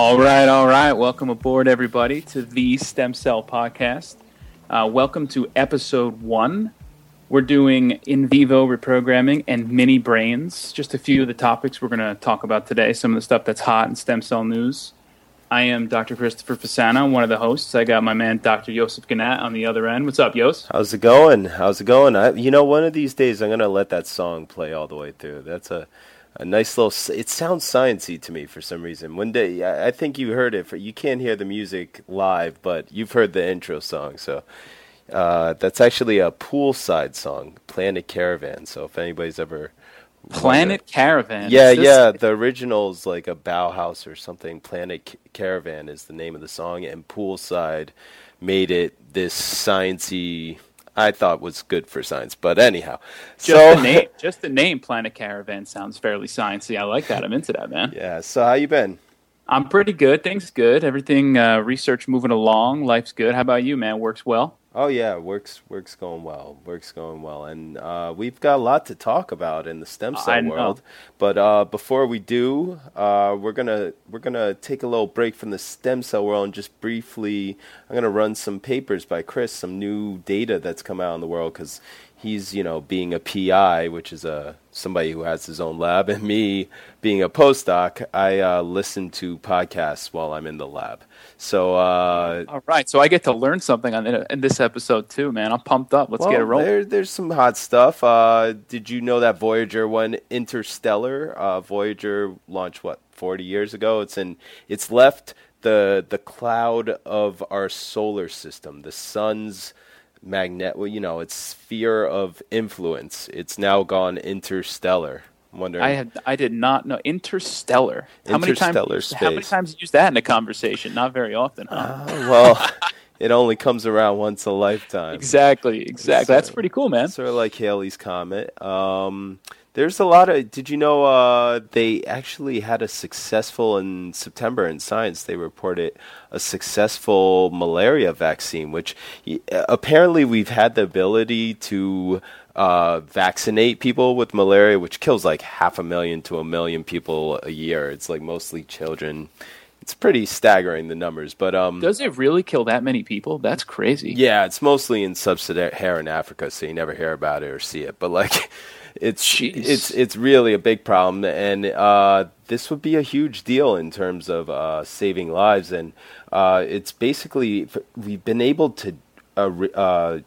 All right, all right. Welcome aboard, everybody, to the Stem Cell Podcast. Uh, welcome to episode one. We're doing in vivo reprogramming and mini brains. Just a few of the topics we're going to talk about today. Some of the stuff that's hot in stem cell news. I am Dr. Christopher Fasana, one of the hosts. I got my man Dr. Yosef Ganat on the other end. What's up, Yos? How's it going? How's it going? I, you know, one of these days I'm gonna let that song play all the way through. That's a a nice little. It sounds sciency to me for some reason. One day, I, I think you heard it. For, you can't hear the music live, but you've heard the intro song. So uh, that's actually a poolside song, Planet Caravan. So if anybody's ever Planet Caravan. Yeah, yeah. The original is like a Bauhaus or something. Planet C- Caravan is the name of the song, and Poolside made it this sciencey. I thought was good for science, but anyhow. Just so, the name, just the name Planet Caravan sounds fairly sciencey. I like that. I'm into that, man. Yeah. So how you been? I'm pretty good. Things good. Everything uh, research moving along. Life's good. How about you, man? Works well. Oh yeah, works works going well. Works going well, and uh, we've got a lot to talk about in the stem cell world. But uh, before we do, uh, we're gonna we're gonna take a little break from the stem cell world and just briefly. I'm gonna run some papers by Chris, some new data that's come out in the world because he's you know being a PI, which is a somebody who has his own lab, and me being a postdoc, I uh, listen to podcasts while I'm in the lab. So, uh, all right. So I get to learn something on in this episode too, man. I'm pumped up. Let's well, get it rolling. There, there's some hot stuff. Uh, did you know that Voyager went interstellar? Uh, Voyager launched what 40 years ago. It's in. It's left the the cloud of our solar system, the sun's magnet. Well, you know, its sphere of influence. It's now gone interstellar. I'm wondering. I had I did not know interstellar. How many times? Space. How many times use that in a conversation? Not very often, huh? Uh, well, it only comes around once a lifetime. Exactly, exactly. So, That's pretty cool, man. Sort of like Haley's comet. Um, there's a lot of. Did you know uh, they actually had a successful in September in Science? They reported a successful malaria vaccine, which apparently we've had the ability to uh, vaccinate people with malaria, which kills like half a million to a million people a year. It's like mostly children. It's pretty staggering the numbers, but um, does it really kill that many people? That's crazy. Yeah, it's mostly in sub-Saharan Africa, so you never hear about it or see it. But like, it's Jeez. it's it's really a big problem, and uh, this would be a huge deal in terms of uh, saving lives. And uh, it's basically we've been able to uh, uh,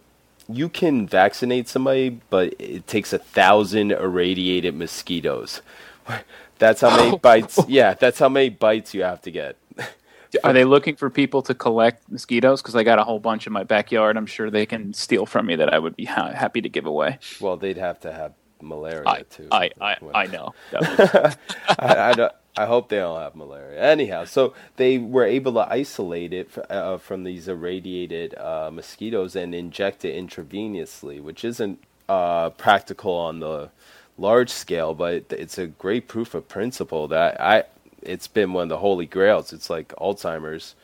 you can vaccinate somebody, but it takes a thousand irradiated mosquitoes. That's how many bites. Yeah, that's how many bites you have to get. Are they looking for people to collect mosquitoes? Because I got a whole bunch in my backyard. I'm sure they can steal from me that I would be ha- happy to give away. Well, they'd have to have malaria I, too. I, I, I know. I, I, don't, I hope they don't have malaria. Anyhow, so they were able to isolate it uh, from these irradiated uh, mosquitoes and inject it intravenously, which isn't uh, practical on the large scale, but it's a great proof of principle that I. It's been one of the holy grails. It's like Alzheimer's.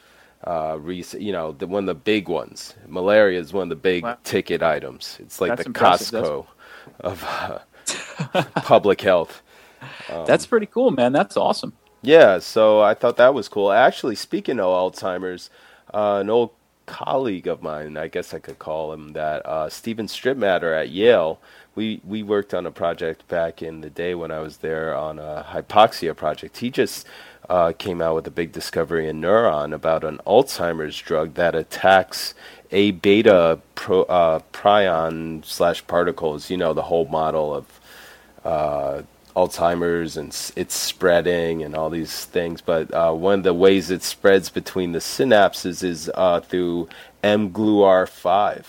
Uh, you know, the, one of the big ones. Malaria is one of the big wow. ticket items. It's like That's the impressive. Costco That's... of uh, public health. Um, That's pretty cool, man. That's awesome. Yeah, so I thought that was cool. Actually, speaking of Alzheimer's, uh, an old colleague of mine, I guess I could call him that, uh, Stephen Strittmatter at Yale. We we worked on a project back in the day when I was there on a hypoxia project. He just uh, came out with a big discovery in Neuron about an Alzheimer's drug that attacks a beta pro, uh, prion slash particles. You know the whole model of uh, Alzheimer's and it's spreading and all these things. But uh, one of the ways it spreads between the synapses is uh, through mGluR5.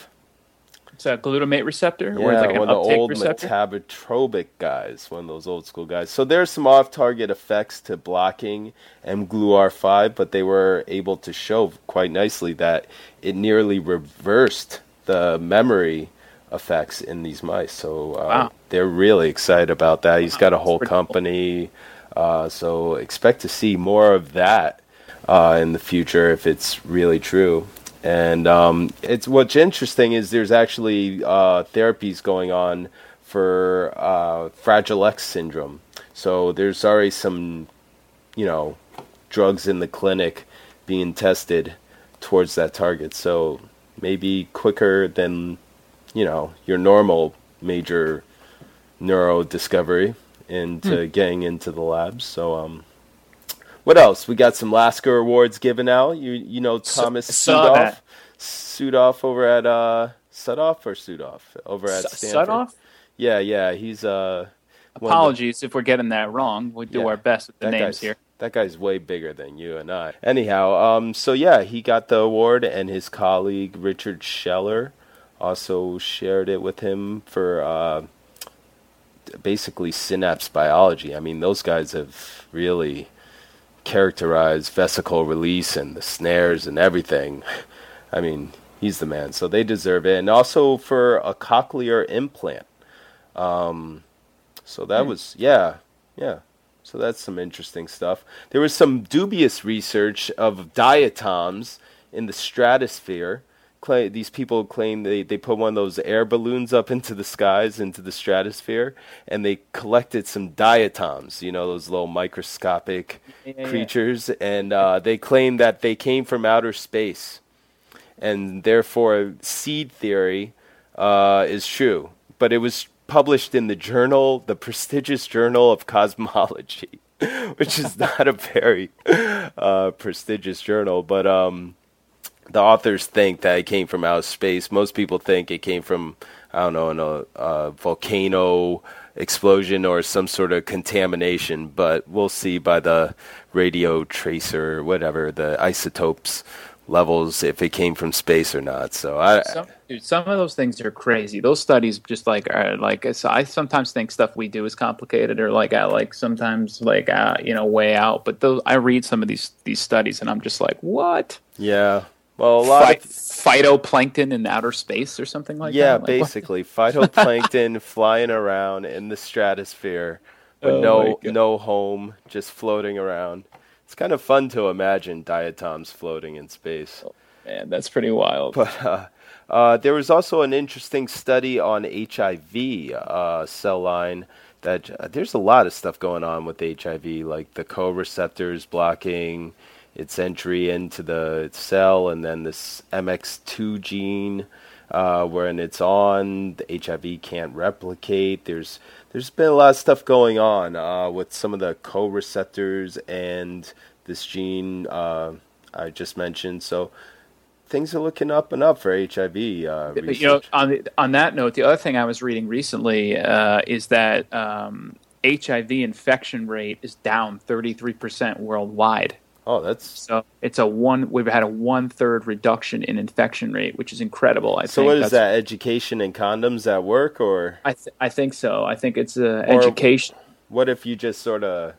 It's a glutamate receptor, yeah, or like one of the old receptor? metabotropic guys, one of those old school guys. So there's some off-target effects to blocking mGluR5, but they were able to show quite nicely that it nearly reversed the memory effects in these mice. So uh, wow. they're really excited about that. He's got a whole company. Cool. Uh, so expect to see more of that uh, in the future if it's really true. And um, it's what's interesting is there's actually uh, therapies going on for uh, Fragile X syndrome. So there's already some, you know, drugs in the clinic being tested towards that target. So maybe quicker than you know your normal major neuro discovery into hmm. getting into the labs. So um, what else? We got some Lasker awards given out. You you know Thomas Sudoff, Sudoff over at uh Sudoff or Sudoff over at S- Stanford. Sudoff? Yeah, yeah, he's uh. Apologies the, if we're getting that wrong. We do yeah, our best with the names here. That guy's way bigger than you and I. Anyhow, um, so yeah, he got the award, and his colleague Richard Scheller also shared it with him for uh, basically synapse biology. I mean, those guys have really characterized vesicle release and the snares and everything. I mean, he's the man, so they deserve it. And also for a cochlear implant. Um, so that mm. was yeah, yeah. So that's some interesting stuff. There was some dubious research of diatoms in the stratosphere. Claim, these people claim they, they put one of those air balloons up into the skies, into the stratosphere, and they collected some diatoms, you know, those little microscopic yeah, creatures, yeah. and uh, they claim that they came from outer space. And therefore, seed theory uh, is true. But it was published in the journal, the prestigious Journal of Cosmology, which is not a very uh, prestigious journal, but um, the authors think that it came from outer space. Most people think it came from I don't know, a, a volcano explosion or some sort of contamination, but we'll see by the radio tracer, whatever the isotopes levels if it came from space or not. So I, some, dude, some of those things are crazy. Those studies just like are like so I sometimes think stuff we do is complicated or like I like sometimes like uh, you know way out. But those I read some of these these studies and I'm just like what? Yeah. Well, a lot Phy- of phytoplankton in outer space or something like yeah, that. Yeah, like, basically phytoplankton flying around in the stratosphere, but oh no no home, just floating around. It's kind of fun to imagine diatoms floating in space. Oh, man, that's pretty wild. But uh, uh, there was also an interesting study on HIV uh, cell line. That uh, there's a lot of stuff going on with HIV, like the co-receptors blocking its entry into the cell, and then this MX2 gene uh, when it's on, the HIV can't replicate. There's there's been a lot of stuff going on uh, with some of the co-receptors and this gene uh, I just mentioned. So things are looking up and up for HIV. Uh, you know, on the, on that note, the other thing I was reading recently uh, is that um, HIV infection rate is down 33% worldwide. Oh, that's so. It's a one. We've had a one third reduction in infection rate, which is incredible. I so think. what is that? Education and condoms at work, or I th- I think so. I think it's uh, education. What if you just sort of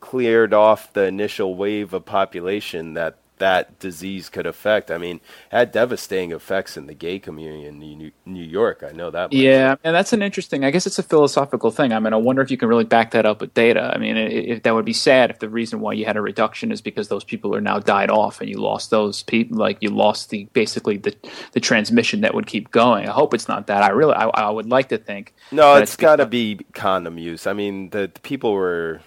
cleared off the initial wave of population that that disease could affect. I mean, had devastating effects in the gay community in New, New York. I know that. Much. Yeah, and that's an interesting. I guess it's a philosophical thing. I mean, I wonder if you can really back that up with data. I mean, if that would be sad if the reason why you had a reduction is because those people are now died off and you lost those people, like you lost the basically the the transmission that would keep going. I hope it's not that. I really, I, I would like to think. No, it's, it's got to be condom use. I mean, the, the people were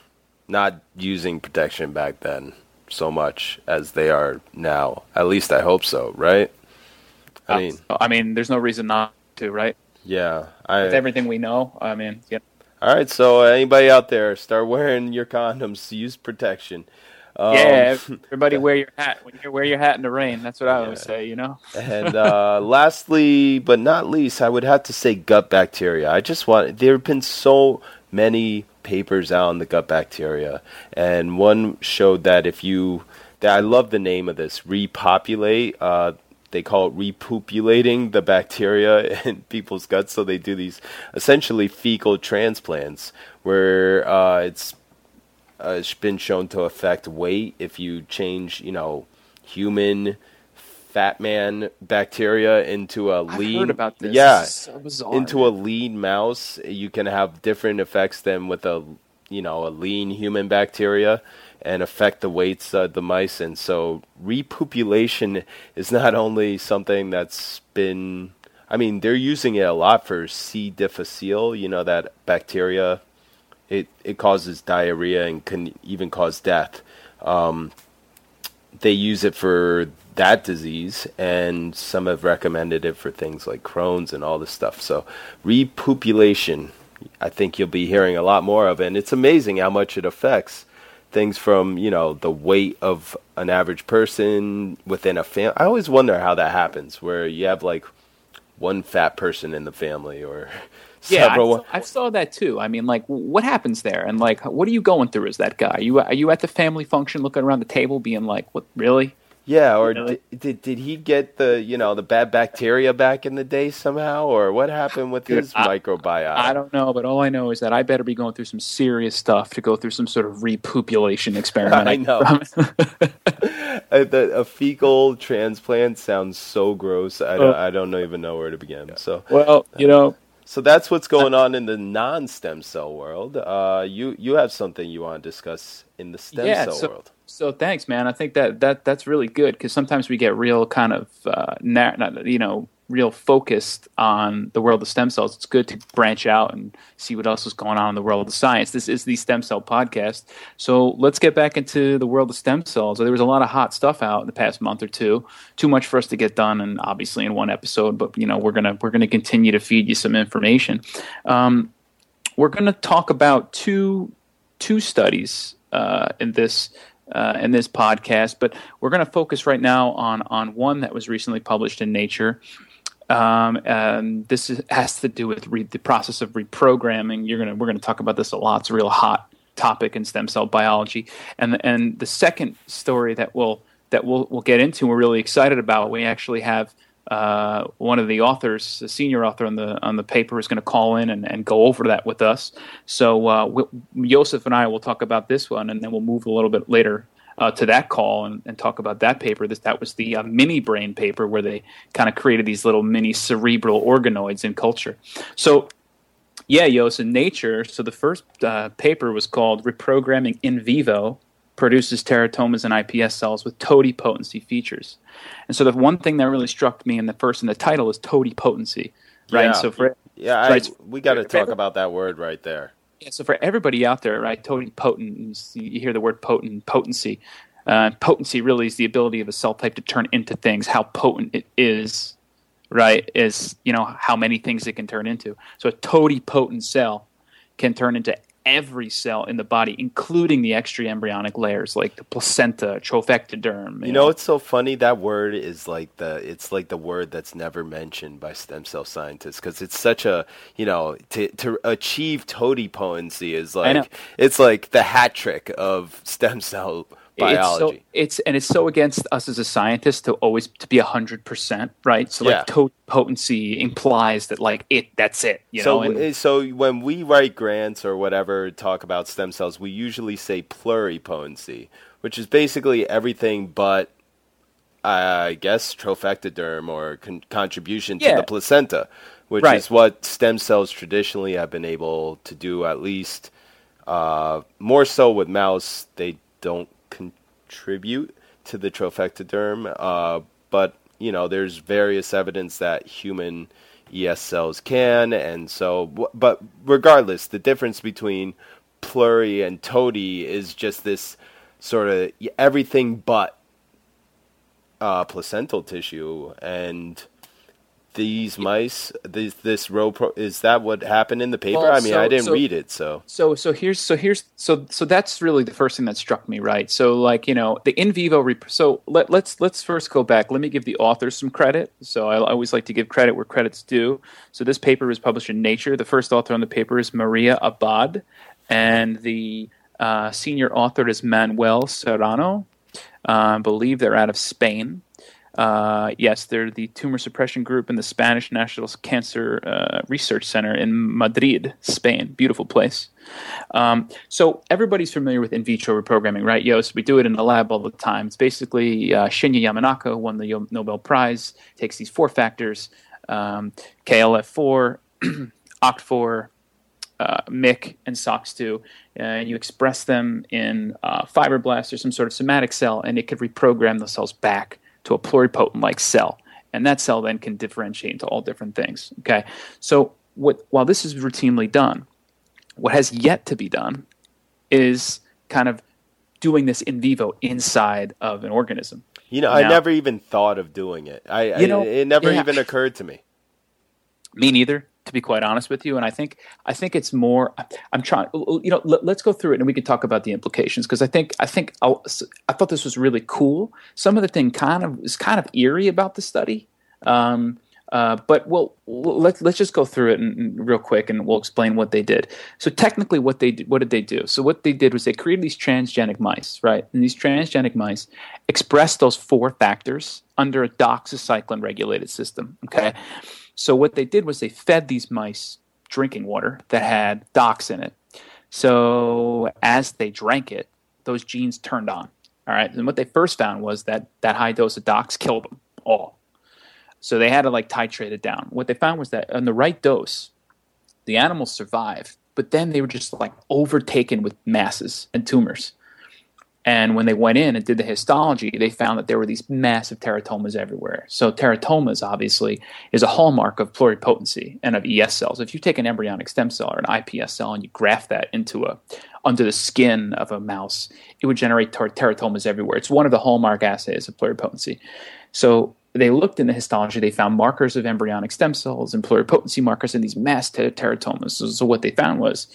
not using protection back then so much as they are now. At least I hope so, right? I uh, mean, I mean, there's no reason not to, right? Yeah, I, with everything we know. I mean, yeah. All right, so anybody out there, start wearing your condoms. Use protection. Um, yeah, everybody wear your hat. When you wear your hat in the rain, that's what I always say. You know. and uh, lastly, but not least, I would have to say gut bacteria. I just want. There have been so many papers out on the gut bacteria, and one showed that if you, that I love the name of this, repopulate. Uh, they call it repopulating the bacteria in people's guts. So they do these essentially fecal transplants where uh, it's uh, it's been shown to affect weight if you change, you know, human fat man bacteria into a I've lean. About this. Yeah, this so bizarre, into man. a lean mouse, you can have different effects than with a you know a lean human bacteria, and affect the weights of the mice. And so repopulation is not only something that's been. I mean, they're using it a lot for C. difficile. You know that bacteria. It it causes diarrhea and can even cause death. Um, they use it for that disease, and some have recommended it for things like Crohn's and all this stuff. So, repopulation, I think you'll be hearing a lot more of, it. and it's amazing how much it affects things from you know the weight of an average person within a family. I always wonder how that happens, where you have like one fat person in the family or yeah, I, I, saw that too. I mean, like, what happens there? And like, what are you going through as that guy? Are you are you at the family function, looking around the table, being like, "What really?" Yeah, or did, did, did he get the you know the bad bacteria back in the day somehow, or what happened with Dude, his I, microbiota? I don't know, but all I know is that I better be going through some serious stuff to go through some sort of repopulation experiment. I know. a, uh, the, a, fecal transplant sounds so gross. I oh. don't, I don't even know where to begin. So well, you know. So that's what's going on in the non-stem cell world. Uh, you you have something you want to discuss in the stem yeah, cell so, world. So thanks, man. I think that that that's really good because sometimes we get real kind of uh, you know real focused on the world of stem cells. It's good to branch out and see what else is going on in the world of science. This is the Stem Cell Podcast. So let's get back into the world of stem cells. There was a lot of hot stuff out in the past month or two. Too much for us to get done, and obviously in one episode. But you know we're gonna we're gonna continue to feed you some information. Um, we're gonna talk about two two studies uh, in this uh, in this podcast, but we're going to focus right now on on one that was recently published in Nature. Um, and this is, has to do with re- the process of reprogramming. You're gonna we're gonna talk about this a lot. It's a real hot topic in stem cell biology. And and the second story that we'll that we'll we'll get into, we're really excited about. We actually have uh, one of the authors, the senior author on the on the paper, is going to call in and, and go over that with us. So uh, we, Joseph and I will talk about this one, and then we'll move a little bit later uh, to that call and, and, talk about that paper. This that was the uh, mini brain paper where they kind of created these little mini cerebral organoids in culture. So. Yeah, Yos, in Nature. So the first uh, paper was called "Reprogramming in Vivo produces teratomas and iPS cells with totipotency features. And so the one thing that really struck me in the first in the title is totipotency, right? Yeah. So for yeah, right, we got to talk about that word right there. Yeah, so for everybody out there, right, totipotent, you hear the word potent, potency. Uh, potency really is the ability of a cell type to turn into things. How potent it is, right, is you know how many things it can turn into. So a totipotent cell can turn into every cell in the body, including the extra embryonic layers like the placenta, trophectoderm. You, you know, know, it's so funny that word is like the it's like the word that's never mentioned by stem cell scientists because it's such a you know to to achieve totipotency is like it's like the hat trick of stem cell biology. It's, so, it's and it's so against us as a scientist to always to be hundred percent right. So yeah. like to- potency implies that like it that's it. You so know. And, so when we write grants or whatever talk about stem cells, we usually say pluripotency, which is basically everything but. I guess trophectoderm or con- contribution yeah. to the placenta, which right. is what stem cells traditionally have been able to do. At least uh, more so with mouse, they don't contribute to the trophectoderm, uh, but you know, there's various evidence that human ES cells can, and so, but regardless, the difference between pluri and toti is just this sort of everything but uh, placental tissue, and these mice this this row pro, is that what happened in the paper? Well, i mean so, i didn't so, read it so. So so here's so here's so so that's really the first thing that struck me right? So like you know the in vivo rep- so let, let's let's first go back. Let me give the authors some credit. So i always like to give credit where credit's due. So this paper was published in nature. The first author on the paper is maria abad and the uh, senior author is manuel serrano. Uh, i believe they're out of spain uh, yes, they're the tumor suppression group in the Spanish National Cancer uh, Research Center in Madrid, Spain. Beautiful place. Um, so everybody's familiar with in vitro reprogramming, right? Yes, we do it in the lab all the time. It's basically uh, Shinya Yamanaka won the Nobel Prize. Takes these four factors: um, KLF4, OCT4, uh, MYC, and SOX2, and you express them in uh, fibroblasts or some sort of somatic cell, and it could reprogram the cells back to a pluripotent like cell. And that cell then can differentiate into all different things. Okay. So what while this is routinely done, what has yet to be done is kind of doing this in vivo inside of an organism. You know, now, I never even thought of doing it. I, you know, I, it never yeah. even occurred to me. Me neither, to be quite honest with you. And I think I think it's more. I'm trying. You know, let, us go through it and we can talk about the implications because I think I think I'll, i thought this was really cool. Some of the thing kind of is kind of eerie about the study. Um, uh, but we'll, let's let's just go through it in, in real quick, and we'll explain what they did. So technically, what they did, what did they do? So what they did was they created these transgenic mice, right? And these transgenic mice expressed those four factors under a doxycycline regulated system. Okay, so what they did was they fed these mice drinking water that had dox in it. So as they drank it, those genes turned on. All right, and what they first found was that that high dose of dox killed them all so they had to like titrate it down. What they found was that on the right dose, the animals survived, but then they were just like overtaken with masses and tumors. And when they went in and did the histology, they found that there were these massive teratomas everywhere. So teratomas obviously is a hallmark of pluripotency and of ES cells. If you take an embryonic stem cell or an iPS cell and you graft that into a under the skin of a mouse, it would generate ter- teratomas everywhere. It's one of the hallmark assays of pluripotency. So they looked in the histology, they found markers of embryonic stem cells and pluripotency markers in these mass ter- teratomas. So, so, what they found was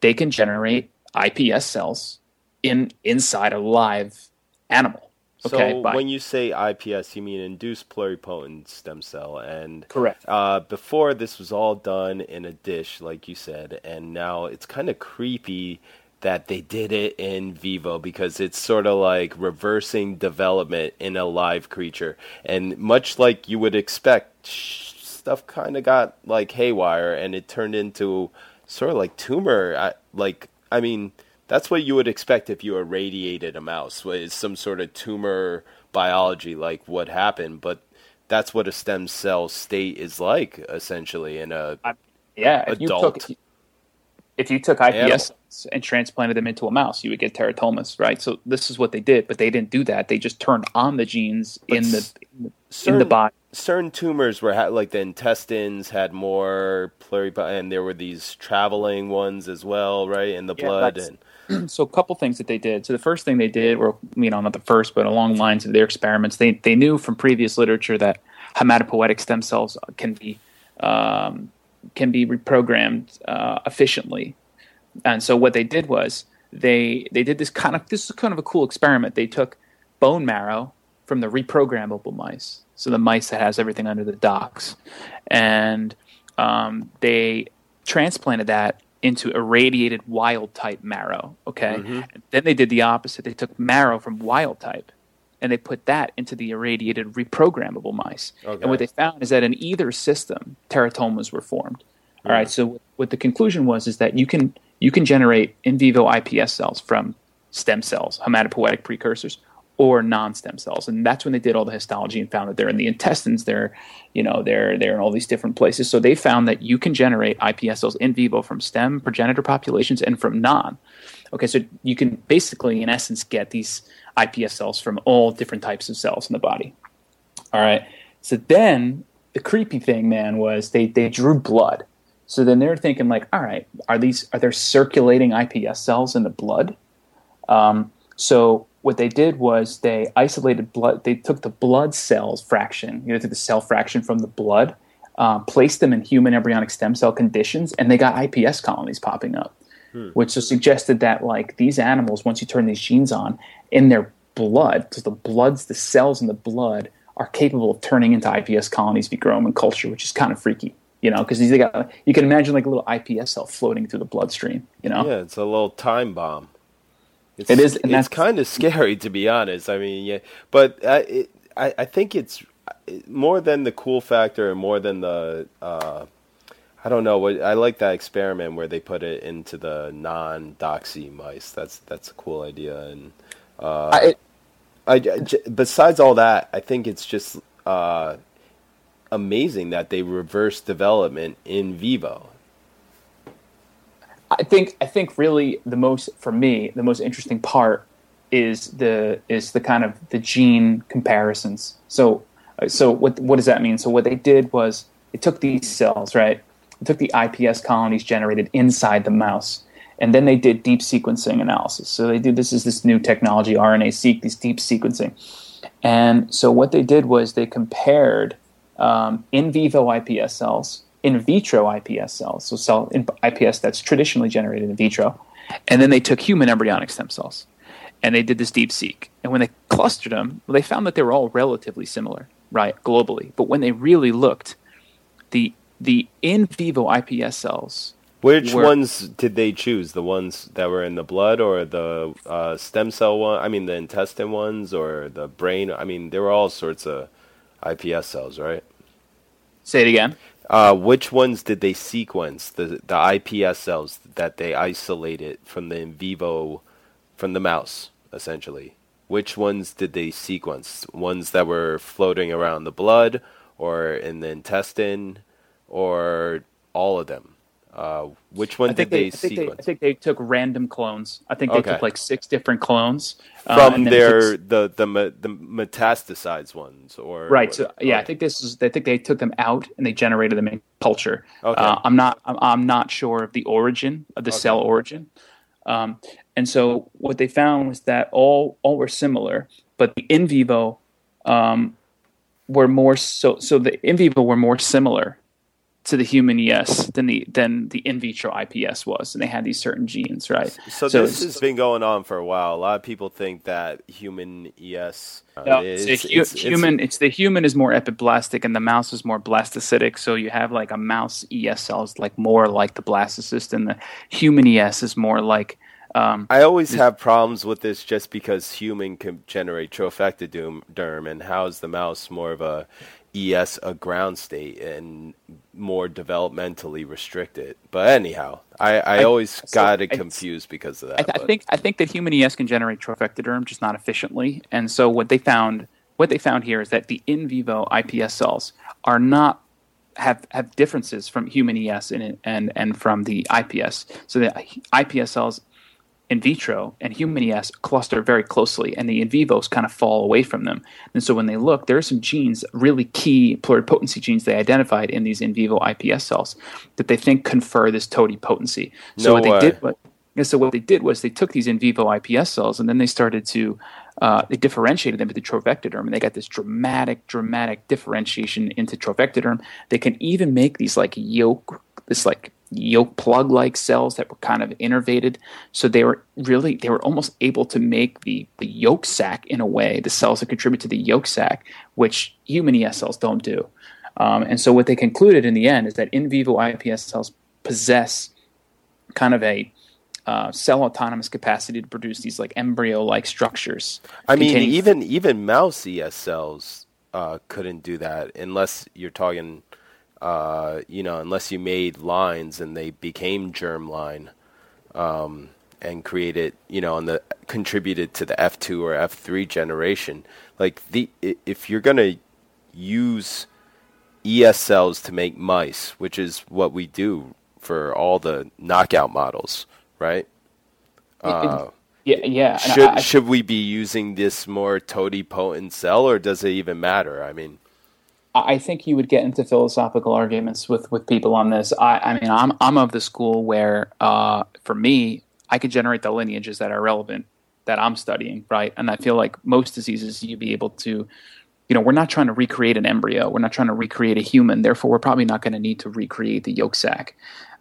they can generate iPS cells in inside a live animal. Okay, so by, when you say iPS, you mean induced pluripotent stem cell, and correct. Uh, before this was all done in a dish, like you said, and now it's kind of creepy that they did it in vivo because it's sort of like reversing development in a live creature. And much like you would expect, stuff kind of got like haywire and it turned into sort of like tumor. Like, I mean, that's what you would expect if you irradiated a mouse, is some sort of tumor biology, like what happened. But that's what a stem cell state is like, essentially, in a yeah, adult. Took, if you took iPS and transplanted them into a mouse, you would get teratomas, right? So this is what they did, but they didn't do that. They just turned on the genes in the, certain, in the body. Certain tumors were like the intestines had more pluri, and there were these traveling ones as well, right, in the yeah, blood. And so a couple things that they did. So the first thing they did, or you know, not the first, but along the lines of their experiments, they they knew from previous literature that hematopoietic stem cells can be um, can be reprogrammed uh, efficiently. And so what they did was they they did this kind of this is kind of a cool experiment. They took bone marrow from the reprogrammable mice, so the mice that has everything under the dox, and um, they transplanted that into irradiated wild type marrow. Okay, mm-hmm. then they did the opposite. They took marrow from wild type and they put that into the irradiated reprogrammable mice. Okay. And what they found is that in either system, teratomas were formed. All right. So what the conclusion was is that you can you can generate in vivo iPS cells from stem cells, hematopoietic precursors, or non-stem cells, and that's when they did all the histology and found that they're in the intestines. They're, you know, they're they're in all these different places. So they found that you can generate iPS cells in vivo from stem progenitor populations and from non. Okay, so you can basically, in essence, get these iPS cells from all different types of cells in the body. All right. So then the creepy thing, man, was they they drew blood. So then they're thinking like, all right, are these are there circulating iPS cells in the blood? Um, so what they did was they isolated blood. They took the blood cells fraction, you know, took the cell fraction from the blood, uh, placed them in human embryonic stem cell conditions, and they got iPS colonies popping up hmm. which suggested that like these animals, once you turn these genes on in their blood, because the bloods, the cells in the blood are capable of turning into iPS colonies if you grow them in culture, which is kind of freaky. You know, because you got you can imagine like a little iPS cell floating through the bloodstream. You know, yeah, it's a little time bomb. It's, it is, and it's kind of scary to be honest. I mean, yeah, but I, it, I, I think it's more than the cool factor and more than the uh, I don't know. I like that experiment where they put it into the non-doxy mice. That's that's a cool idea. And uh, I, I, besides all that, I think it's just uh, amazing that they reverse development in vivo. I think I think really the most for me the most interesting part is the is the kind of the gene comparisons. So so what what does that mean? So what they did was they took these cells right took the iPS colonies generated inside the mouse and then they did deep sequencing analysis. So they did this is this new technology, RNA-seq, these deep sequencing. And so what they did was they compared um, in vivo iPS cells, in vitro iPS cells, so cell in iPS that's traditionally generated in vitro, and then they took human embryonic stem cells, and they did this deep seek. And when they clustered them, well, they found that they were all relatively similar, right, globally. But when they really looked, the the in vivo iPS cells which were, ones did they choose? The ones that were in the blood, or the uh, stem cell one? I mean, the intestine ones, or the brain? I mean, there were all sorts of iPS cells, right? Say it again. Uh, which ones did they sequence? The the iPS cells that they isolated from the in vivo, from the mouse, essentially. Which ones did they sequence? Ones that were floating around the blood, or in the intestine, or all of them? Uh, which one did they, they, I sequence? They, I think they took random clones. I think they okay. took like six different clones uh, from their took... the the the metastasized ones, or right. So yeah, okay. I think this is. I think they took them out and they generated them in culture. Okay. Uh, I'm not. I'm, I'm, not sure of the origin of the okay. cell origin. Um, and so what they found was that all all were similar, but the in vivo um, were more so. So the in vivo were more similar to the human ES than the than the in vitro iPS was, and they had these certain genes, right? So, so this has been going on for a while. A lot of people think that human ES. Uh, no, it's, it's, it's, human. It's, the human is more epiblastic, and the mouse is more blastocytic. So you have like a mouse ES cells like more like the blastocyst, and the human ES is more like. Um, I always have problems with this just because human can generate trophectoderm, and how's the mouse more of a ES a ground state and more developmentally restricted. But anyhow, I, I, I always so got it confused because of that. I, th- I, think I think that human ES can generate trophectoderm, just not efficiently. And so what they found what they found here is that the in vivo iPS cells are not have have differences from human ES and and and from the iPS. So the iPS cells in vitro and human ES cluster very closely, and the in vivos kind of fall away from them. And so when they look, there are some genes, really key pluripotency genes they identified in these in vivo iPS cells that they think confer this totipotency. So no what way. they did was, so what they did was they took these in vivo iPS cells and then they started to uh, they differentiated them into trophectoderm, and they got this dramatic, dramatic differentiation into trophectoderm. They can even make these like yolk, this like yolk plug like cells that were kind of innervated. So they were really, they were almost able to make the, the yolk sac in a way, the cells that contribute to the yolk sac, which human ES cells don't do. Um, and so what they concluded in the end is that in vivo iPS cells possess kind of a uh, cell autonomous capacity to produce these like embryo like structures. I mean, even even mouse ES cells uh, couldn't do that unless you're talking uh, you know, unless you made lines and they became germline um, and created, you know, and the contributed to the F2 or F3 generation. Like the if you're gonna use ES cells to make mice, which is what we do for all the knockout models, right? Uh, yeah, yeah. Should I, should we be using this more totipotent cell, or does it even matter? I mean, I think you would get into philosophical arguments with, with people on this. I, I mean, I'm I'm of the school where, uh, for me, I could generate the lineages that are relevant that I'm studying, right? And I feel like most diseases you'd be able to, you know, we're not trying to recreate an embryo, we're not trying to recreate a human. Therefore, we're probably not going to need to recreate the yolk sac.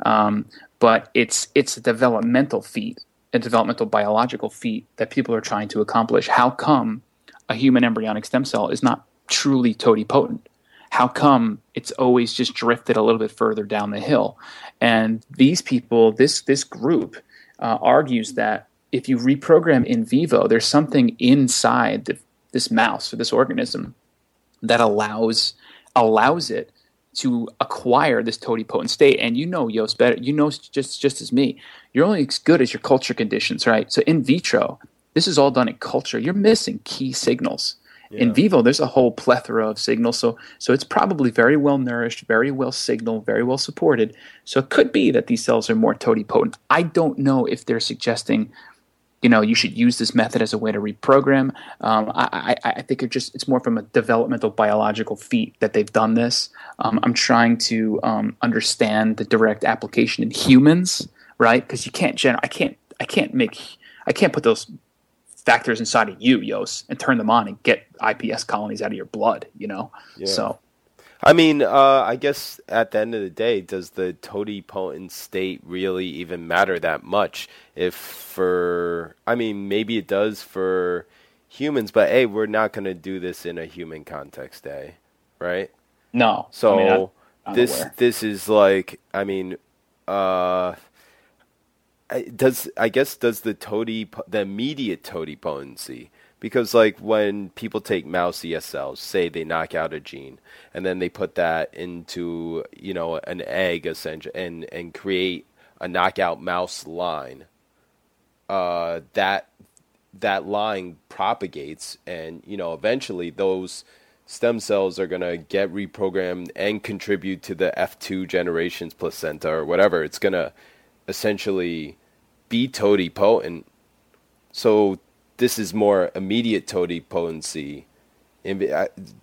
Um, but it's it's a developmental feat, a developmental biological feat that people are trying to accomplish. How come a human embryonic stem cell is not truly totipotent? How come it's always just drifted a little bit further down the hill? And these people, this this group, uh, argues that if you reprogram in vivo, there's something inside the, this mouse or this organism that allows allows it to acquire this totipotent state. And you know, Yost, better. You know, just just as me, you're only as good as your culture conditions, right? So in vitro, this is all done in culture. You're missing key signals. Yeah. In vivo, there's a whole plethora of signals, so so it's probably very well nourished, very well signaled, very well supported. So it could be that these cells are more totipotent. I don't know if they're suggesting, you know, you should use this method as a way to reprogram. Um, I, I, I, think it just it's more from a developmental biological feat that they've done this. Um, I'm trying to um, understand the direct application in humans right? Because you can't gener- I can't I can't make I can't put those factors inside of you, Yos, and turn them on and get iPS colonies out of your blood. You know, yeah. so. I mean, uh, I guess at the end of the day, does the totipotent state really even matter that much? If for, I mean, maybe it does for humans, but hey, we're not going to do this in a human context, eh? Right? No. So I mean, this aware. this is like, I mean, uh, does I guess does the toady the immediate totipotency because like when people take mouse ES cells, say they knock out a gene, and then they put that into you know an egg essentially, and and create a knockout mouse line. Uh, that that line propagates, and you know eventually those stem cells are going to get reprogrammed and contribute to the F2 generations placenta or whatever. It's going to essentially be totipotent. So this is more immediate totipotency.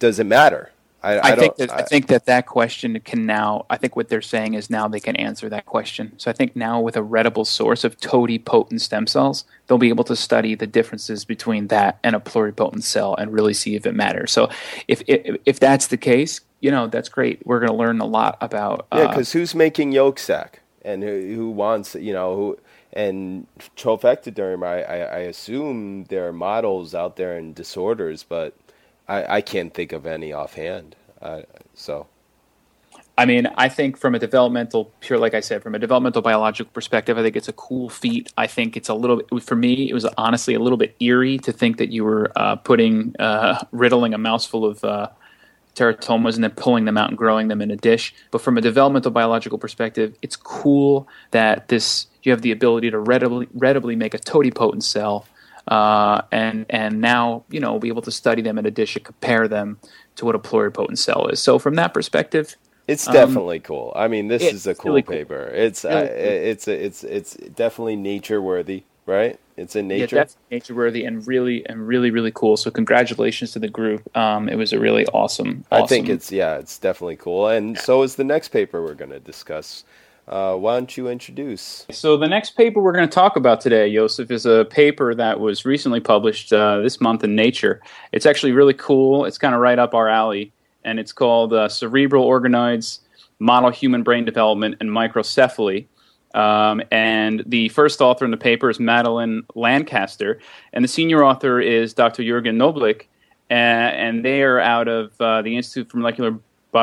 Does it matter? I, I, I think that, I, I, think that that question can now. I think what they're saying is now they can answer that question. So I think now with a readable source of totipotent stem cells, they'll be able to study the differences between that and a pluripotent cell and really see if it matters. So if if, if that's the case, you know that's great. We're going to learn a lot about. Uh, yeah, because who's making yolk sac and who, who wants you know who and trophectoderm, I, I, I, assume there are models out there and disorders, but I, I can't think of any offhand. Uh, so, I mean, I think from a developmental, pure, like I said, from a developmental biological perspective, I think it's a cool feat. I think it's a little, for me, it was honestly a little bit eerie to think that you were uh, putting, uh, riddling a mouse full of uh, teratomas and then pulling them out and growing them in a dish. But from a developmental biological perspective, it's cool that this you have the ability to readily readily make a totipotent cell, uh, and and now you know be able to study them in a dish and compare them to what a pluripotent cell is. So from that perspective, it's um, definitely um, cool. I mean, this is a cool really paper. Cool. It's really uh, cool. it's it's it's definitely nature worthy, right? It's in nature. Yeah, that's nature worthy and really and really really cool. So congratulations to the group. Um, it was a really awesome, awesome. I think it's yeah, it's definitely cool. And yeah. so is the next paper we're going to discuss. Uh, why don't you introduce? So, the next paper we're going to talk about today, Joseph, is a paper that was recently published uh, this month in Nature. It's actually really cool. It's kind of right up our alley, and it's called uh, Cerebral Organoids Model Human Brain Development and Microcephaly. Um, and the first author in the paper is Madeline Lancaster, and the senior author is Dr. Jürgen Noblick, and, and they are out of uh, the Institute for Molecular,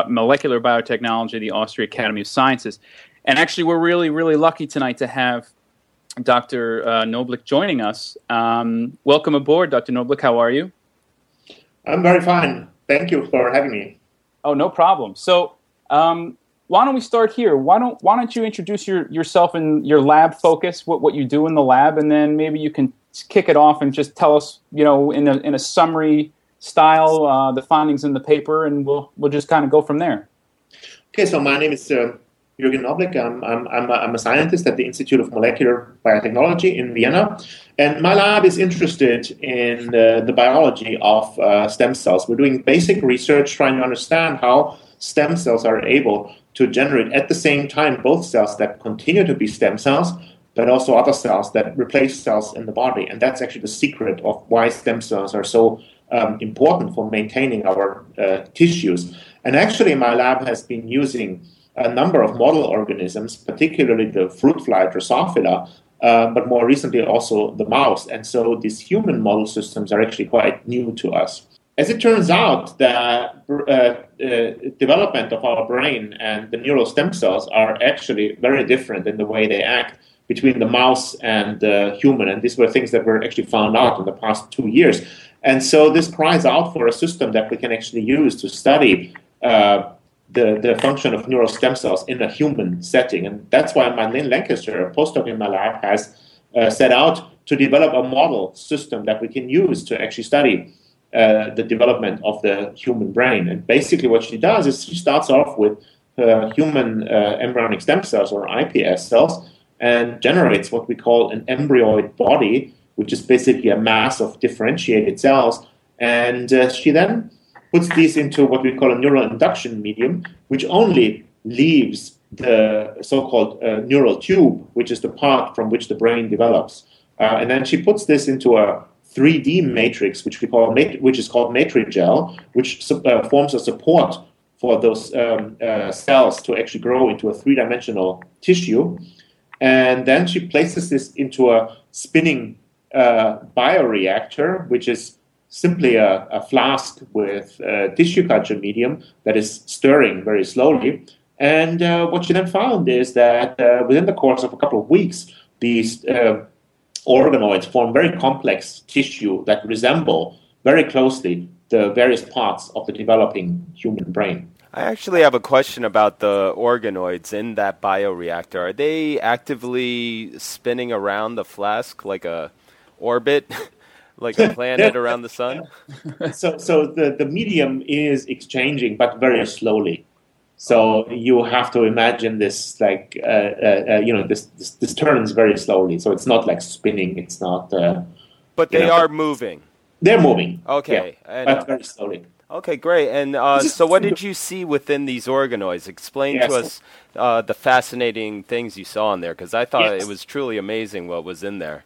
Molecular Biotechnology, the Austrian Academy of Sciences. And actually, we're really, really lucky tonight to have Dr. Uh, Noblick joining us. Um, welcome aboard, Dr. Noblick. How are you? I'm very fine. Thank you for having me. Oh, no problem. So, um, why don't we start here? Why don't Why don't you introduce your, yourself and your lab focus, what what you do in the lab, and then maybe you can kick it off and just tell us, you know, in a in a summary style, uh, the findings in the paper, and we'll we'll just kind of go from there. Okay, so my name is uh, Jürgen Noblick. I'm, I'm, I'm, a, I'm a scientist at the Institute of Molecular Biotechnology in Vienna. And my lab is interested in uh, the biology of uh, stem cells. We're doing basic research trying to understand how stem cells are able to generate at the same time both cells that continue to be stem cells, but also other cells that replace cells in the body. And that's actually the secret of why stem cells are so um, important for maintaining our uh, tissues. And actually, my lab has been using a number of model organisms, particularly the fruit fly Drosophila, uh, but more recently also the mouse. And so these human model systems are actually quite new to us. As it turns out, the uh, uh, development of our brain and the neural stem cells are actually very different in the way they act between the mouse and the human. And these were things that were actually found out in the past two years. And so this cries out for a system that we can actually use to study uh, the, the function of neural stem cells in a human setting. And that's why Madeline Lancaster, a postdoc in my lab, has uh, set out to develop a model system that we can use to actually study uh, the development of the human brain. And basically, what she does is she starts off with uh, human uh, embryonic stem cells or iPS cells and generates what we call an embryoid body, which is basically a mass of differentiated cells. And uh, she then puts these into what we call a neural induction medium, which only leaves the so-called uh, neural tube, which is the part from which the brain develops. And then she puts this into a 3D matrix, which we call which is called matrigel, which uh, forms a support for those um, uh, cells to actually grow into a three-dimensional tissue. And then she places this into a spinning uh, bioreactor, which is simply a, a flask with tissue culture medium that is stirring very slowly. And uh, what she then found is that uh, within the course of a couple of weeks, these uh, organoids form very complex tissue that resemble very closely the various parts of the developing human brain. I actually have a question about the organoids in that bioreactor. Are they actively spinning around the flask like a orbit, like a planet around the sun? so, so the, the medium is exchanging, but very slowly. So you have to imagine this like uh, uh, uh, you know this, this, this turns very slowly. So it's not like spinning. It's not. Uh, but they know, are moving. They're moving. Okay, yeah, and, but very slowly. Okay, great. And uh, so, what did you see within these organoids? Explain yes. to us uh, the fascinating things you saw in there, because I thought yes. it was truly amazing what was in there.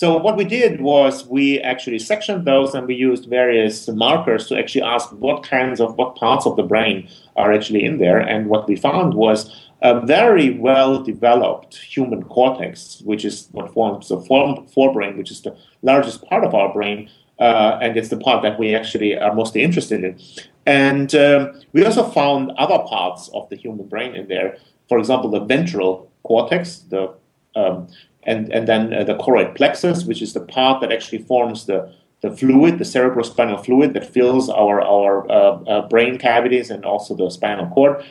So what we did was we actually sectioned those and we used various markers to actually ask what kinds of what parts of the brain are actually in there. And what we found was a very well developed human cortex, which is what forms the forebrain, which is the largest part of our brain. Uh, and it's the part that we actually are mostly interested in. And um, we also found other parts of the human brain in there. For example, the ventral cortex, the um, and, and then uh, the choroid plexus, which is the part that actually forms the, the fluid, the cerebrospinal fluid that fills our, our uh, uh, brain cavities and also the spinal cord.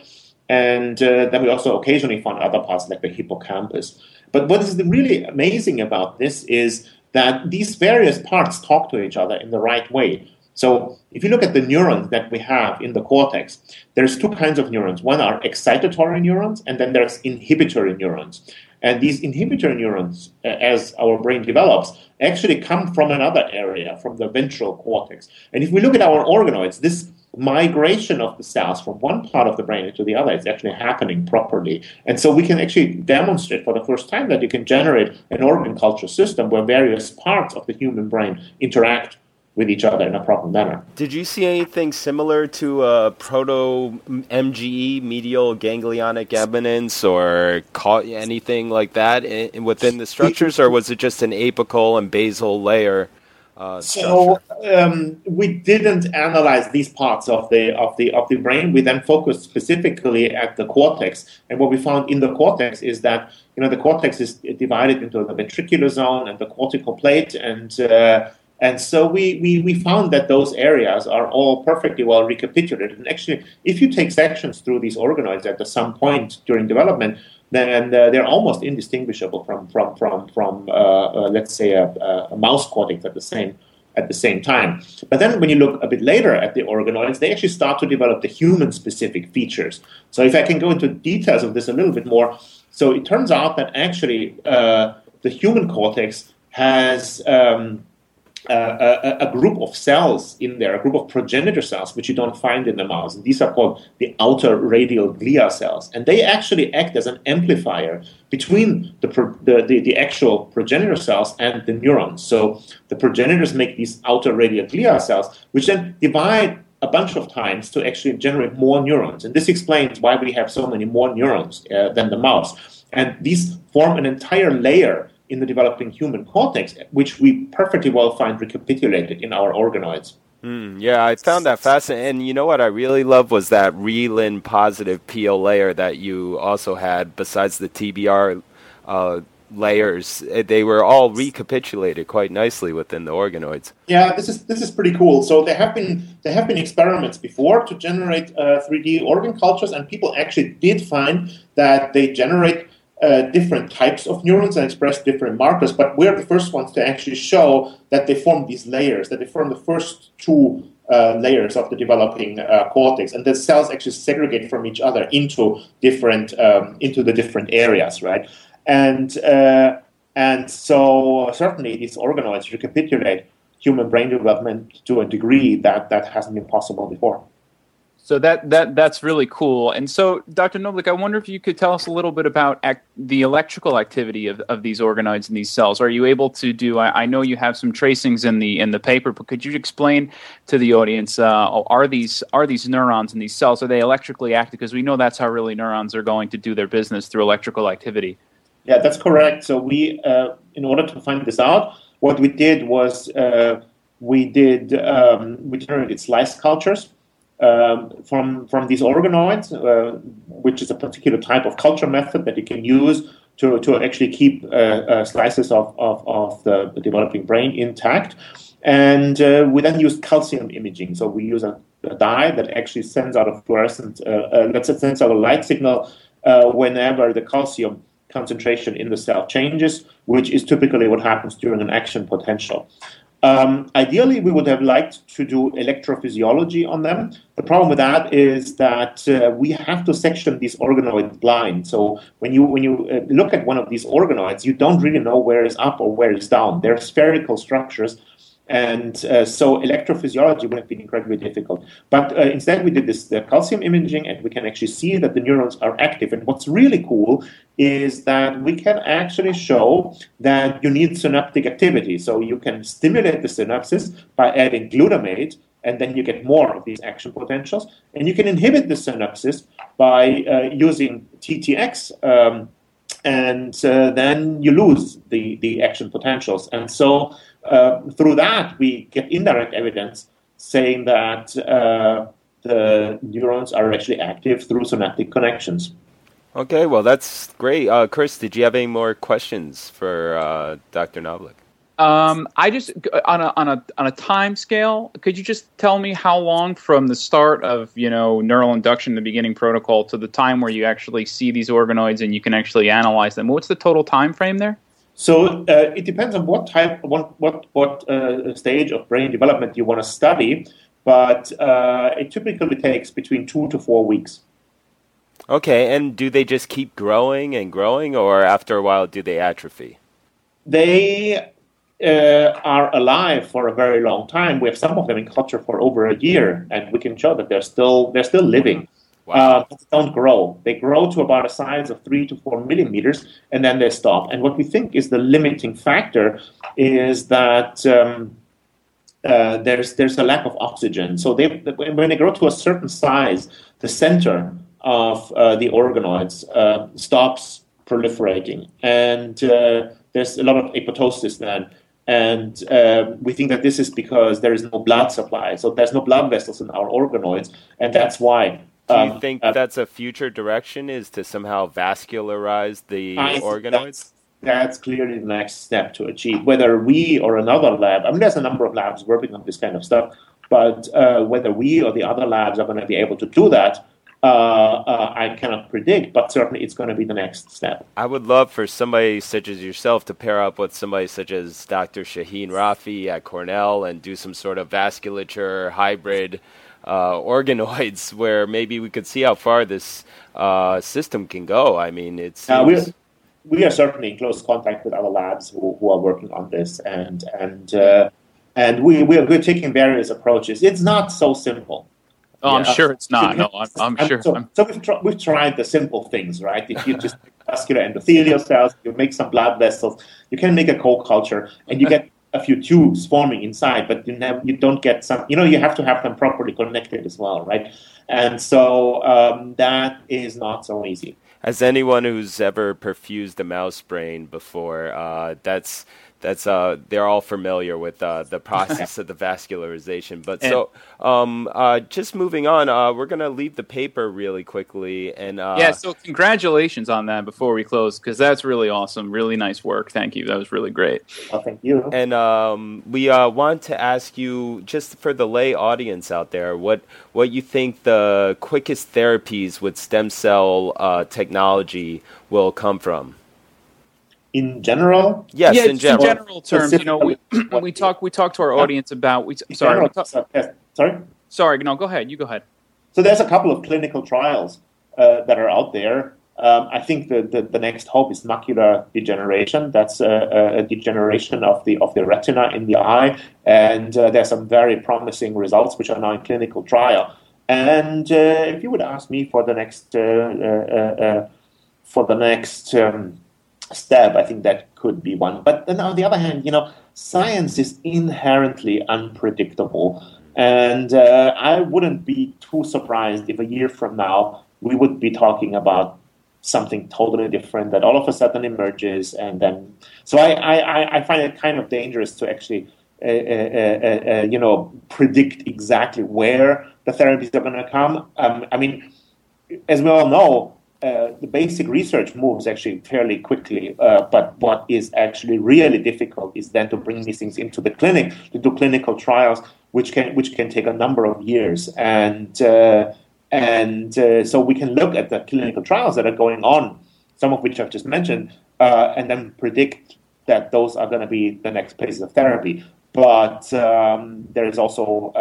And uh, then we also occasionally find other parts like the hippocampus. But what is really amazing about this is that these various parts talk to each other in the right way. So if you look at the neurons that we have in the cortex, there's two kinds of neurons. One are excitatory neurons, and then there's inhibitory neurons. And these inhibitor neurons, uh, as our brain develops, actually come from another area, from the ventral cortex. And if we look at our organoids, this migration of the cells from one part of the brain into the other is actually happening properly. And so we can actually demonstrate for the first time that you can generate an organ culture system where various parts of the human brain interact with each other in a proper manner. Did you see anything similar to a proto MGE, medial ganglionic eminence, or anything like that in, within the structures, or was it just an apical and basal layer? Uh, so um, we didn't analyze these parts of the of the of the brain. We then focused specifically at the cortex, and what we found in the cortex is that you know the cortex is divided into the ventricular zone and the cortical plate, and uh, and so we, we, we found that those areas are all perfectly well recapitulated. And actually, if you take sections through these organoids at some point during development, then uh, they're almost indistinguishable from, from, from, from uh, uh, let's say, a, a, mouse cortex at the same at the same time. But then when you look a bit later at the organoids, they actually start to develop the human-specific features. So if I can go into details of this a little bit more, so it turns out that actually uh, the human cortex has um, a, a, group of cells in there, a group of progenitor cells, which you don't find in the mouse. And these are called the outer radial glia cells. And they actually act as an amplifier between the, the, the, the, actual progenitor cells and the neurons. So the progenitors make these outer radial glia cells, which then divide a bunch of times to actually generate more neurons. And this explains why we have so many more neurons uh, than the mouse. And these form an entire layer in the developing human cortex, which we perfectly well find recapitulated in our organoids. Mm, yeah, I found that fascinating. And you know what I really love was that Reelin positive PO layer that you also had besides the TBR uh, layers. Eh, they were all recapitulated quite nicely within the organoids. Yeah, this is this is pretty cool. So there have been there have been experiments before to generate uh, 3D organ cultures, and people actually did find that they generate uh, different types of neurons and express different markers, but we're the first ones to actually show that they form these layers, that they form the first two uh, layers of the developing uh, cortex, and the cells actually segregate from each other into different um, into the different areas, right? And uh, and so certainly these organoids recapitulate human brain development to a degree that that hasn't been possible before. So that that that's really cool. And so, Dr. Knoblich, I wonder if you could tell us a little bit about ac- the electrical activity of, of these organoids in these cells. Are you able to do? I, I, know you have some tracings in the in the paper, but could you explain to the audience uh, are these are these neurons in these cells are they electrically active? Because we know that's how really neurons are going to do their business through electrical activity. Yeah, that's correct. So we, uh, in order to find this out, what we did was uh, we did um, we generated slice cultures um, from from these organoids, uh, which is a particular type of culture method that you can use to, to actually keep uh, uh, slices of, of, of, the developing brain intact. And uh, we then use calcium imaging. So we use a, a dye that actually sends out a fluorescent, uh, uh, say, sends out a light signal whenever the calcium concentration in the cell changes, which is typically what happens during an action potential. Um, ideally, we would have liked to do electrophysiology on them. The problem with that is that uh, we have to section these organoids blind. So when you when you uh, look at one of these organoids, you don't really know where is up or where is down. They're spherical structures, and uh, so electrophysiology would have been incredibly difficult. But uh, instead, we did this the calcium imaging, and we can actually see that the neurons are active. And what's really cool is that we can actually show that you need synaptic activity. So you can stimulate the synapses by adding glutamate, and then you get more of these action potentials. And you can inhibit the synapses by uh, using TTX. Um, and uh, then you lose the, the action potentials. And so uh, through that, we get indirect evidence saying that uh, the neurons are actually active through synaptic connections. Okay, well, that's great. Uh, Chris, did you have any more questions for uh, Dr. Knoblich? Um, I just on a on a on a time scale. Could you just tell me how long from the start of you know neural induction, the beginning protocol, to the time where you actually see these organoids and you can actually analyze them? What's the total time frame there? So uh, it depends on what type, what what what uh, stage of brain development you want to study, but uh, it typically takes between two to four weeks. Okay, and do they just keep growing and growing, or after a while do they atrophy? They uh, are alive for a very long time. We have some of them in culture for over a year, and we can show that they're still they're still living. Wow. Uh, don't grow. They grow to about a size of three to four millimeters, and then they stop. And what we think is the limiting factor is that um, uh, there's there's a lack of oxygen. So they when they grow to a certain size, the center of uh, the organoids uh, stops proliferating, and uh, there's a lot of apoptosis then. And uh, we think that this is because there is no blood supply. So there's no blood vessels in our organoids. And that's why. Do you um, think uh, that's a future direction is to somehow vascularize the I organoids? That's, that's, clearly the next step to achieve. Whether we or another lab, I mean, there's a number of labs working on this kind of stuff, but uh, whether we or the other labs are going to be able to do that uh, uh, I cannot predict, but certainly it's going to be the next step. I would love for somebody such as yourself to pair up with somebody such as Dr. Shahin Rafii at Cornell and do some sort of vasculature hybrid uh, organoids where maybe we could see how far this uh, system can go. I mean, it's. Uh, we're, we are certainly in close contact with other labs who, who are working on this, and and uh, and we, we are we're taking various approaches. It's not so simple. Oh, I'm sure it's not. No, I'm, I'm sure. So, so we've, tr- we've tried the simple things, right? If you just vascular endothelial cells, you make some blood vessels, you can make a co-culture, and you get a few tubes forming inside, but you never, you don't get some. You know, you have to have them properly connected as well, right? And so um, that is not so easy. As anyone who's ever perfused a mouse brain before, uh, that's that's uh, they're all familiar with uh, the process of the vascularization. But and, so, um, uh, just moving on, uh, we're gonna leave the paper really quickly, and uh, yeah. So congratulations on that before we close, because that's really awesome. Really nice work. Thank you. That was really great. Well, thank you. And um, we uh, want to ask you, just for the lay audience out there, what what you think the quickest therapies with stem cell technology will come from in general? Yes, yeah, in general. In general terms, you know, we, we talk we talk to our audience about we sorry talk, sorry sorry no go ahead you go ahead. So there's a couple of clinical trials uh, that are out there. Um, I think the, the, the, next hope is macular degeneration. That's a, a, degeneration of the of the retina in the eye, and uh, there's some very promising results which are now in clinical trial. And uh, if you would ask me for the next uh, uh, for the next um, step, I think that could be one. But then on the other hand, you know, science is inherently unpredictable. And uh, I wouldn't be too surprised if a year from now we would be talking about something totally different that all of a sudden emerges. And then, so I, I, I find it kind of dangerous to actually, uh, uh, uh, uh you know, predict exactly where the therapies are going to come. Um, I mean, as we all know, uh, the basic research moves actually fairly quickly, uh, but what is actually really difficult is then to bring these things into the clinic, to do clinical trials, which can which can take a number of years, and uh, and uh, so we can look at the clinical trials that are going on, some of which I've just mentioned, uh, and then predict that those are going to be the next phases of therapy. But um, there is also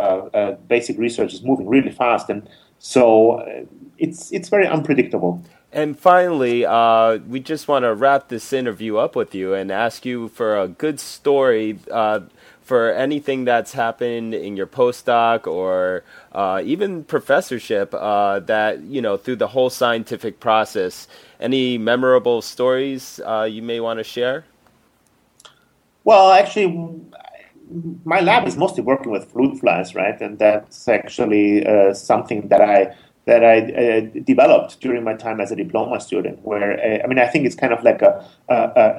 basic research is moving really fast, and so it's it's very unpredictable. And finally, uh, we just want to wrap this interview up with you and ask you for a good story uh, for anything that's happened in your postdoc or uh, even professorship uh, that you know through the whole scientific process. Any memorable stories uh, you may want to share? Well, actually, my lab is mostly working with fruit flies, right? And that's actually uh, something that I that I uh, developed during my time as a diploma student. Where uh, I mean, I think it's kind of like a, a,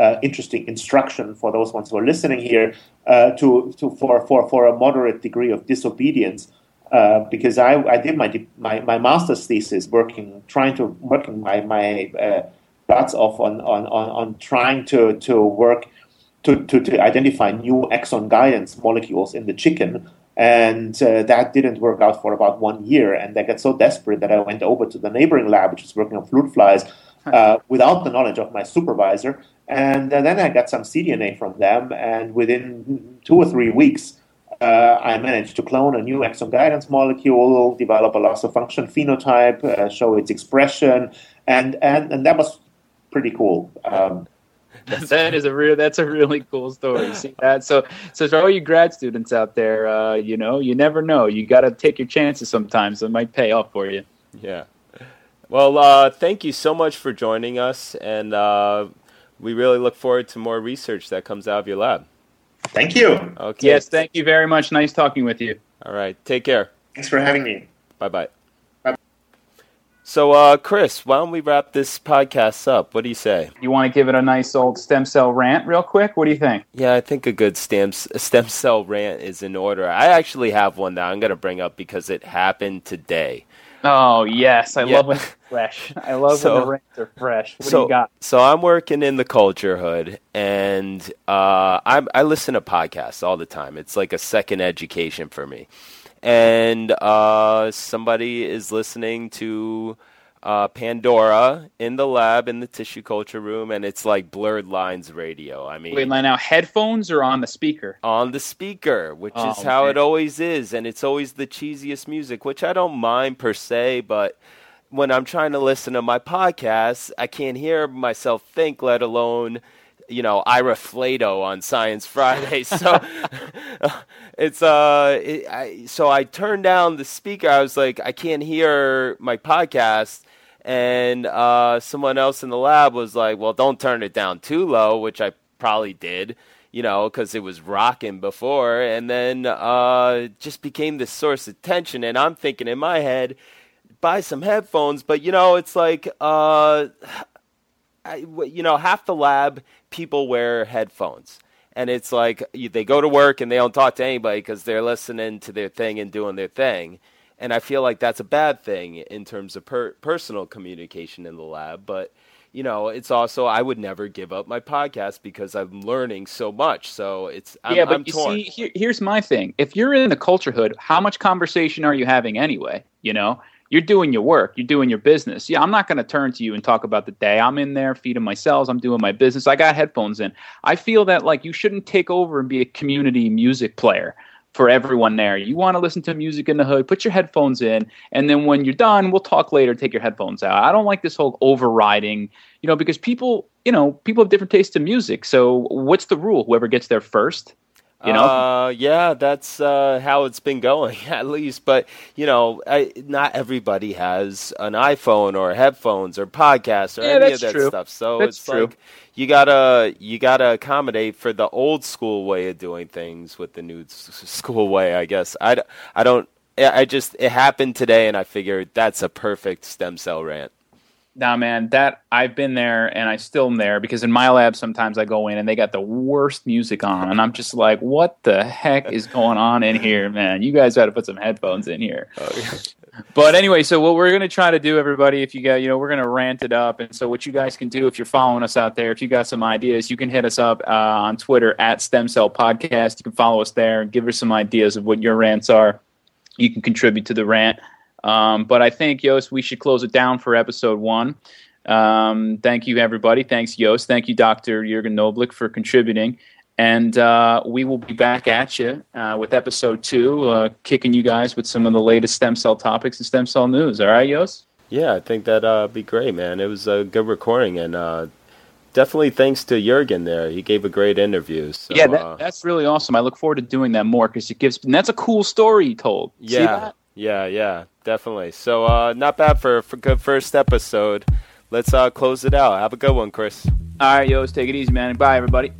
a interesting instruction for those ones who are listening here uh, to, to for, for for a moderate degree of disobedience. Uh, because I, I did my, my my master's thesis working trying to working my my uh, butts off on, on, on, on trying to to work to, to, to identify new axon guidance molecules in the chicken and uh, that didn't work out for about one year. And I got so desperate that I went over to the neighboring lab, which was working on fruit flies, uh, without the knowledge of my supervisor. And uh, then I got some cDNA from them. And within two or three weeks, uh, I managed to clone a new axon guidance molecule, develop a loss of function phenotype, uh, show its expression. And, and, and that was pretty cool. Um, that is a real. That's a really cool story. See that? So, so for all you grad students out there, uh, you know, you never know. You got to take your chances sometimes. It might pay off for you. Yeah. Well, uh, thank you so much for joining us, and uh, we really look forward to more research that comes out of your lab. Thank you. Okay. Yes, thank you very much. Nice talking with you. All right. Take care. Thanks for having me. Bye bye. So, uh, Chris, why don't we wrap this podcast up? What do you say? You want to give it a nice old stem cell rant, real quick? What do you think? Yeah, I think a good stem stem cell rant is in order. I actually have one that I'm going to bring up because it happened today. Oh yes, I yeah. love when it's fresh. I love so, when the rants are fresh. What so, do you got? So I'm working in the culture hood, and uh, I, I listen to podcasts all the time. It's like a second education for me and uh, somebody is listening to uh, Pandora in the lab in the tissue culture room, and it's like blurred lines radio. I mean, wait, now headphones or on the speaker? On the speaker, which oh, is how man. it always is, and it's always the cheesiest music, which I don't mind per se, but when I'm trying to listen to my podcast, I can't hear myself think, let alone you know Ira Flatow on Science Friday. So it's uh, it, I, so I turned down the speaker. I was like, I can't hear my podcast. And uh, someone else in the lab was like, "Well, don't turn it down too low," which I probably did, you know, because it was rocking before. And then uh, just became this source of tension. And I'm thinking in my head, buy some headphones. But you know, it's like, uh, I, you know, half the lab people wear headphones. And it's like they go to work and they don't talk to anybody because they're listening to their thing and doing their thing. And I feel like that's a bad thing in terms of per- personal communication in the lab. But, you know, it's also, I would never give up my podcast because I'm learning so much. So it's, I'm, yeah, but I'm you torn. see, here, here's my thing. If you're in the culture hood, how much conversation are you having anyway? You know, you're doing your work, you're doing your business. Yeah, I'm not going to turn to you and talk about the day. I'm in there feeding my cells, I'm doing my business. I got headphones in. I feel that like you shouldn't take over and be a community music player for everyone there. You want to listen to music in the hood, put your headphones in, and then when you're done, we'll talk later, take your headphones out. I don't like this whole overriding, you know, because people, you know, people have different tastes in music. So what's the rule? Whoever gets there first? You know? Uh, yeah, that's uh, how it's been going, at least. But you know, I, not everybody has an iPhone or headphones or podcasts or Yeah, any of that true. stuff. So That's it's true. like you gotta you gotta accommodate for the old school way of doing things with the new school way. I guess I, I don't. I just it happened today, and I figured that's a perfect stem cell rant. Nah, man, that I've been there and I still am there because in my lab sometimes I go in and they got the worst music on and I'm just like, what the heck is going on in here, man? You guys got to put some headphones in here. But anyway, so what we're going to try to do, everybody, if you got, you know, we're going to rant it up. And so what you guys can do, if you're following us out there, if you got some ideas, you can hit us up uh, on Twitter at Stem Cell Podcast. You can follow us there and give us some ideas of what your rants are. You can contribute to the rant. Um, but I think, Yost, we should close it down for episode one. Um, thank you, everybody. Thanks, Yost. Thank you, Dr. Juergen Knoblich, for contributing. And uh, we will be back at you uh, with episode two, uh, kicking you guys with some of the latest stem cell topics and stem cell news. All right, Yost? Yeah, I think that'd uh, be great, man. It was a good recording, and uh, definitely thanks to Juergen there. He gave a great interview. So, yeah, that, uh, that's really awesome. I look forward to doing that more because it gives, and that's a cool story he told. See yeah, that? yeah, yeah, definitely. So, uh, not bad for for good first episode. Let's uh, close it out. Have a good one, Chris. All right, Yost, take it easy, man. Bye, everybody.